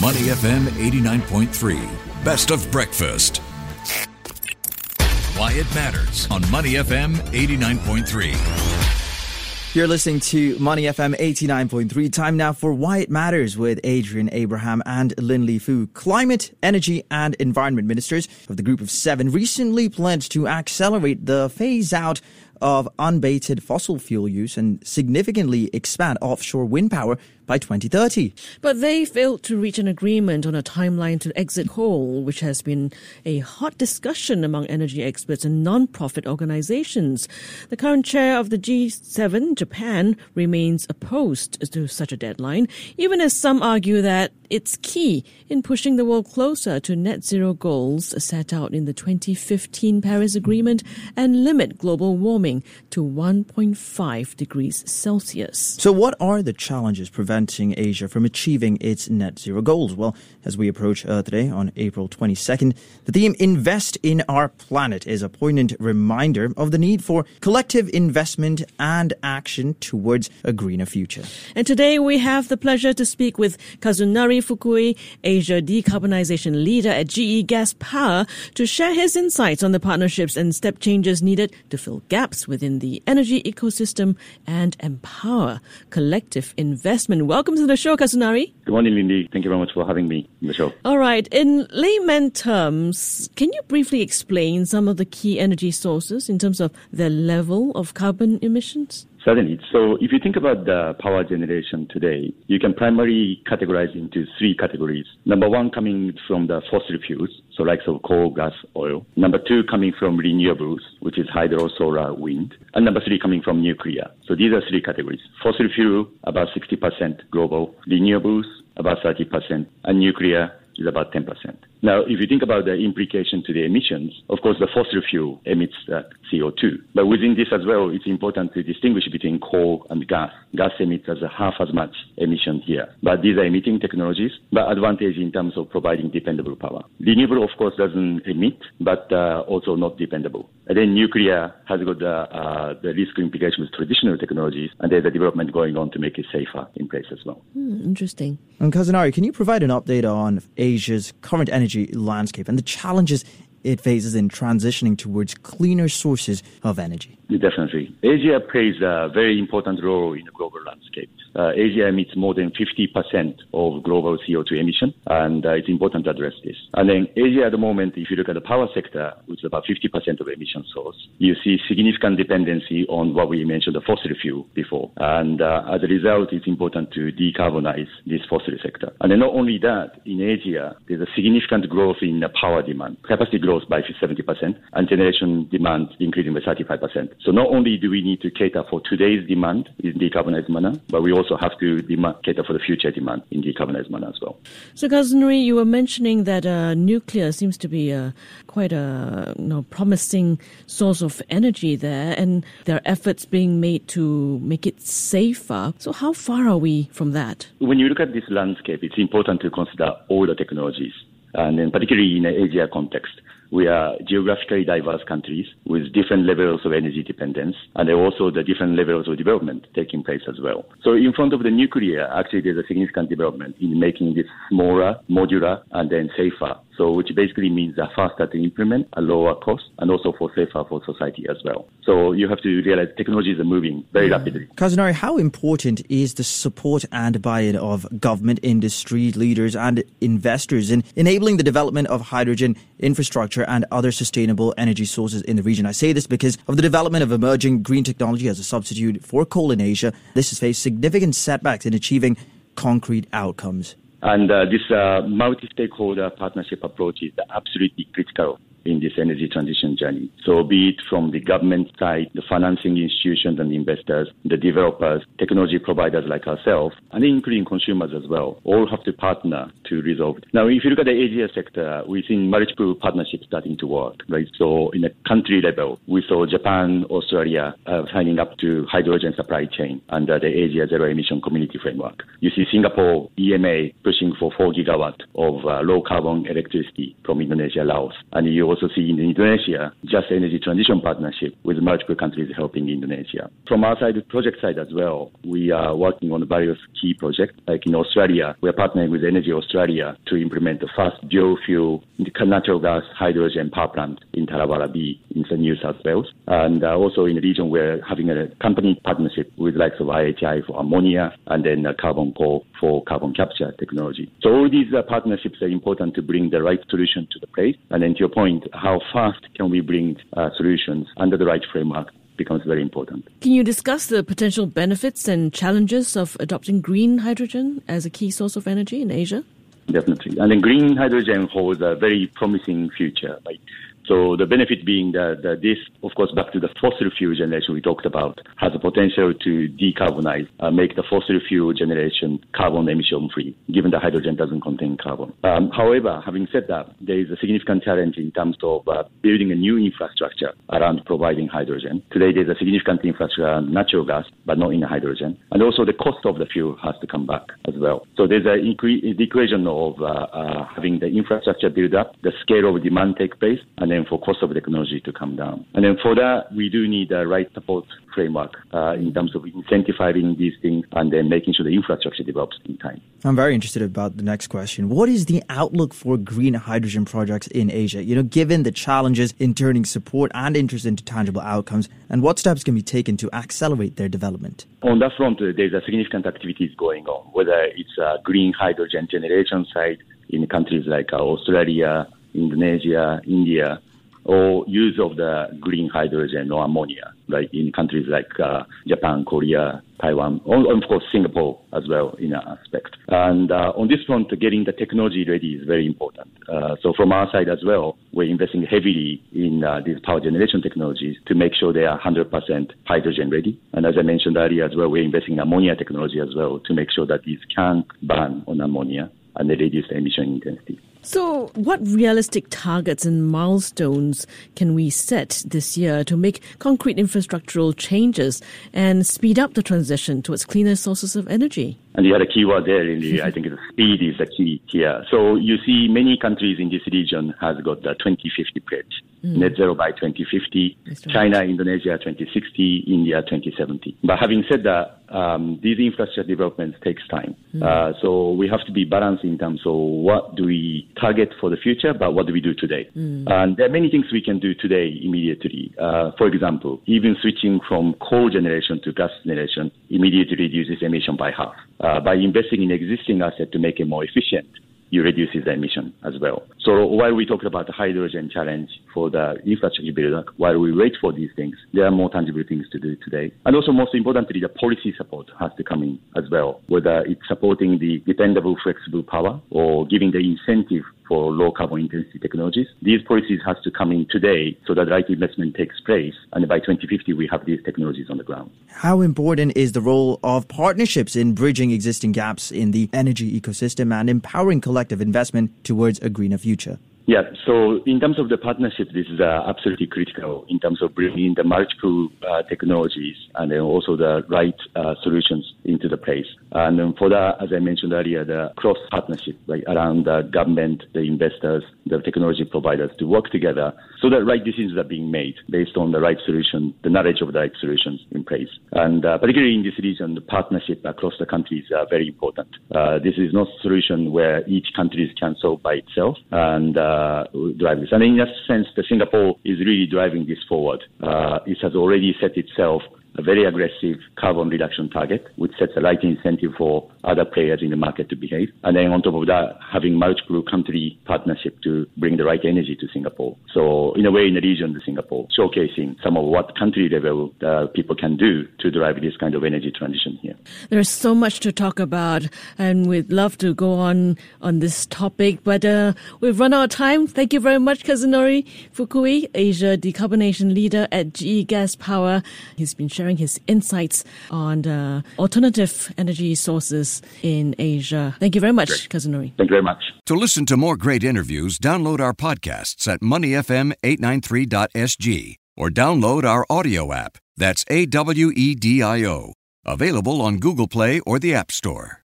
Money FM 89.3. Best of breakfast. Why it matters on Money FM 89.3. You're listening to Money FM 89.3. Time now for Why It Matters with Adrian Abraham and Lin Li Fu. Climate, energy, and environment ministers of the group of seven recently pledged to accelerate the phase out of unabated fossil fuel use and significantly expand offshore wind power by 2030. But they failed to reach an agreement on a timeline to exit coal, which has been a hot discussion among energy experts and non-profit organizations. The current chair of the G7, Japan, remains opposed to such a deadline, even as some argue that it's key in pushing the world closer to net zero goals set out in the 2015 Paris Agreement and limit global warming to 1.5 degrees Celsius. So, what are the challenges preventing Asia from achieving its net zero goals? Well, as we approach Earth Day on April 22nd, the theme Invest in Our Planet is a poignant reminder of the need for collective investment and action towards a greener future. And today we have the pleasure to speak with Kazunari Fukui, Asia decarbonization leader at GE Gas Power, to share his insights on the partnerships and step changes needed to fill gaps within the energy ecosystem and empower collective investment. Welcome to the show, Kazunari. Good morning, Lindy. Thank you very much for having me on the show. All right. In layman terms, can you briefly explain some of the key energy sources in terms of their level of carbon emissions? Certainly. So if you think about the power generation today, you can primarily categorize into three categories. Number one coming from the fossil fuels, so like so coal, gas, oil. Number two coming from renewables, which is hydro, solar, wind. And number three coming from nuclear. So these are three categories. Fossil fuel, about 60% global. Renewables, about 30%. And nuclear is about 10%. Now, if you think about the implication to the emissions, of course, the fossil fuel emits uh, CO2. But within this as well, it's important to distinguish between coal and gas. Gas emits as half as much emission here. But these are emitting technologies, but advantage in terms of providing dependable power. Renewable, of course, doesn't emit, but uh, also not dependable. And then nuclear has got the, uh, the risk implication with traditional technologies, and there's a development going on to make it safer in place as well. Hmm, interesting. And Kazunari, can you provide an update on Asia's current energy landscape and the challenges it faces in transitioning towards cleaner sources of energy? Definitely. Asia plays a very important role in the global landscape. Uh, Asia emits more than 50% of global CO2 emission, and uh, it's important to address this. And then Asia at the moment, if you look at the power sector, which is about 50% of emission source, you see significant dependency on what we mentioned, the fossil fuel before. And uh, as a result, it's important to decarbonize this fossil sector. And then not only that, in Asia, there's a significant growth in the power demand. Capacity growth by 70%, and generation demand increasing by 35%. So not only do we need to cater for today's demand in decarbonized manner, but we also have to demand, cater for the future demand in decarbonized manner as well. So, Kazunari, you were mentioning that uh, nuclear seems to be a, quite a you know, promising source of energy there, and there are efforts being made to make it safer. So, how far are we from that? When you look at this landscape, it's important to consider all the technologies, and then particularly in the Asia context we are geographically diverse countries with different levels of energy dependence and also the different levels of development taking place as well. So in front of the nuclear, actually there's a significant development in making this smaller, modular, and then safer. So which basically means a faster to implement, a lower cost, and also for safer for society as well. So you have to realize technologies are moving very mm. rapidly. Kazunari, how important is the support and buy-in of government, industry leaders, and investors in enabling the development of hydrogen infrastructure and other sustainable energy sources in the region? I say this because of the development of emerging green technology as a substitute for coal in Asia. This has faced significant setbacks in achieving concrete outcomes. And uh, this uh, multi-stakeholder partnership approach is absolutely critical in this energy transition journey. So be it from the government side, the financing institutions and investors, the developers, technology providers like ourselves, and including consumers as well, all have to partner to resolve it. Now, if you look at the Asia sector, we've seen multiple partnerships starting to work, right? So in a country level, we saw Japan, Australia uh, signing up to hydrogen supply chain under the Asia Zero Emission Community Framework. You see Singapore EMA pushing for 4 gigawatt of uh, low carbon electricity from Indonesia, Laos. And you also see in Indonesia just energy transition partnership with multiple countries helping Indonesia. From our side, project side as well, we are working on various key projects. Like in Australia, we are partnering with Energy Australia to implement the first biofuel natural gas hydrogen power plant in Tallawarra B in the New South Wales. And uh, also in the region, we're having a company partnership with likes of IHI for ammonia and then uh, Carbon Core for carbon capture technology. So all these uh, partnerships are important to bring the right solution to the place. And then to your point, how fast can we bring uh, solutions under the right framework becomes very important. Can you discuss the potential benefits and challenges of adopting green hydrogen as a key source of energy in Asia? Definitely. And then green hydrogen holds a very promising future. Right? So the benefit being that, that, this, of course, back to the fossil fuel generation we talked about, has the potential to decarbonize, uh, make the fossil fuel generation carbon emission free, given that hydrogen doesn't contain carbon. Um, however, having said that, there is a significant challenge in terms of uh, building a new infrastructure around providing hydrogen. Today, there's a significant infrastructure around natural gas, but not in hydrogen. And also the cost of the fuel has to come back as well. So there's a incre- the equation of uh, uh having the infrastructure built up, the scale of demand take place, and then and for cost of technology to come down. And then for that, we do need the right support framework uh, in terms of incentivizing these things and then making sure the infrastructure develops in time. I'm very interested about the next question. What is the outlook for green hydrogen projects in Asia? You know, given the challenges in turning support and interest into tangible outcomes, and what steps can be taken to accelerate their development? On that front, uh, there's a significant activities going on, whether it's a green hydrogen generation side in countries like uh, Australia, Indonesia, India, or use of the green hydrogen or ammonia, like in countries like uh, Japan, Korea, Taiwan, and of course Singapore as well in that aspect. And uh, on this front, getting the technology ready is very important. Uh, so from our side as well, we're investing heavily in uh, these power generation technologies to make sure they are 100% hydrogen ready. And as I mentioned earlier as well, we're investing in ammonia technology as well to make sure that these can burn on ammonia and they reduce the emission intensity. So, what realistic targets and milestones can we set this year to make concrete infrastructural changes and speed up the transition towards cleaner sources of energy? And the other key word there, really, I think speed is the key here. So you see many countries in this region has got the 2050 pledge, mm. net zero by 2050, China, Indonesia 2060, India 2070. But having said that, um, these infrastructure developments takes time. Mm. Uh, so we have to be balanced in terms of what do we target for the future, but what do we do today? Mm. And there are many things we can do today immediately. Uh, for example, even switching from coal generation to gas generation immediately reduces emission by half. Uh, by investing in existing assets to make it more efficient, you reduce the emission as well. So while we talk about the hydrogen challenge for the infrastructure build while we wait for these things, there are more tangible things to do today. And also most importantly, the policy support has to come in as well, whether it's supporting the dependable, flexible power or giving the incentive for low carbon intensity technologies. These policies has to come in today so that right investment takes place. And by 2050, we have these technologies on the ground. How important is the role of partnerships in bridging existing gaps in the energy ecosystem and empowering collective investment towards a greener future? Yeah, so in terms of the partnership, this is uh, absolutely critical in terms of bringing the multiple uh, technologies and then also the right uh, solutions into the place. And for that, as I mentioned earlier, the cross partnership right, around the government, the investors, the technology providers to work together so that right decisions are being made based on the right solution, the knowledge of the right solutions in place. And uh, particularly in this region, the partnership across the countries are very important. Uh, this is not a solution where each country can solve by itself. And uh, drive this. And in that sense, the Singapore is really driving this forward. Uh, it has already set itself a very aggressive carbon reduction target, which sets a right incentive for other players in the market to behave. And then on top of that, having multiple country partnership to bring the right energy to Singapore. So in a way, in the region of Singapore, showcasing some of what country level uh, people can do to drive this kind of energy transition here. There's so much to talk about, and we'd love to go on on this topic, but uh, we've run out of time. Thank you very much, Kazunari Fukui, Asia decarbonation leader at GE Gas Power. He's been sharing his insights on uh, alternative energy sources in Asia. Thank you very much, Great. Kazunari. Thank you very much. To listen to more great interviews, download our podcasts at moneyfm893.sg or download our audio app. That's A W E D I O. Available on Google Play or the App Store.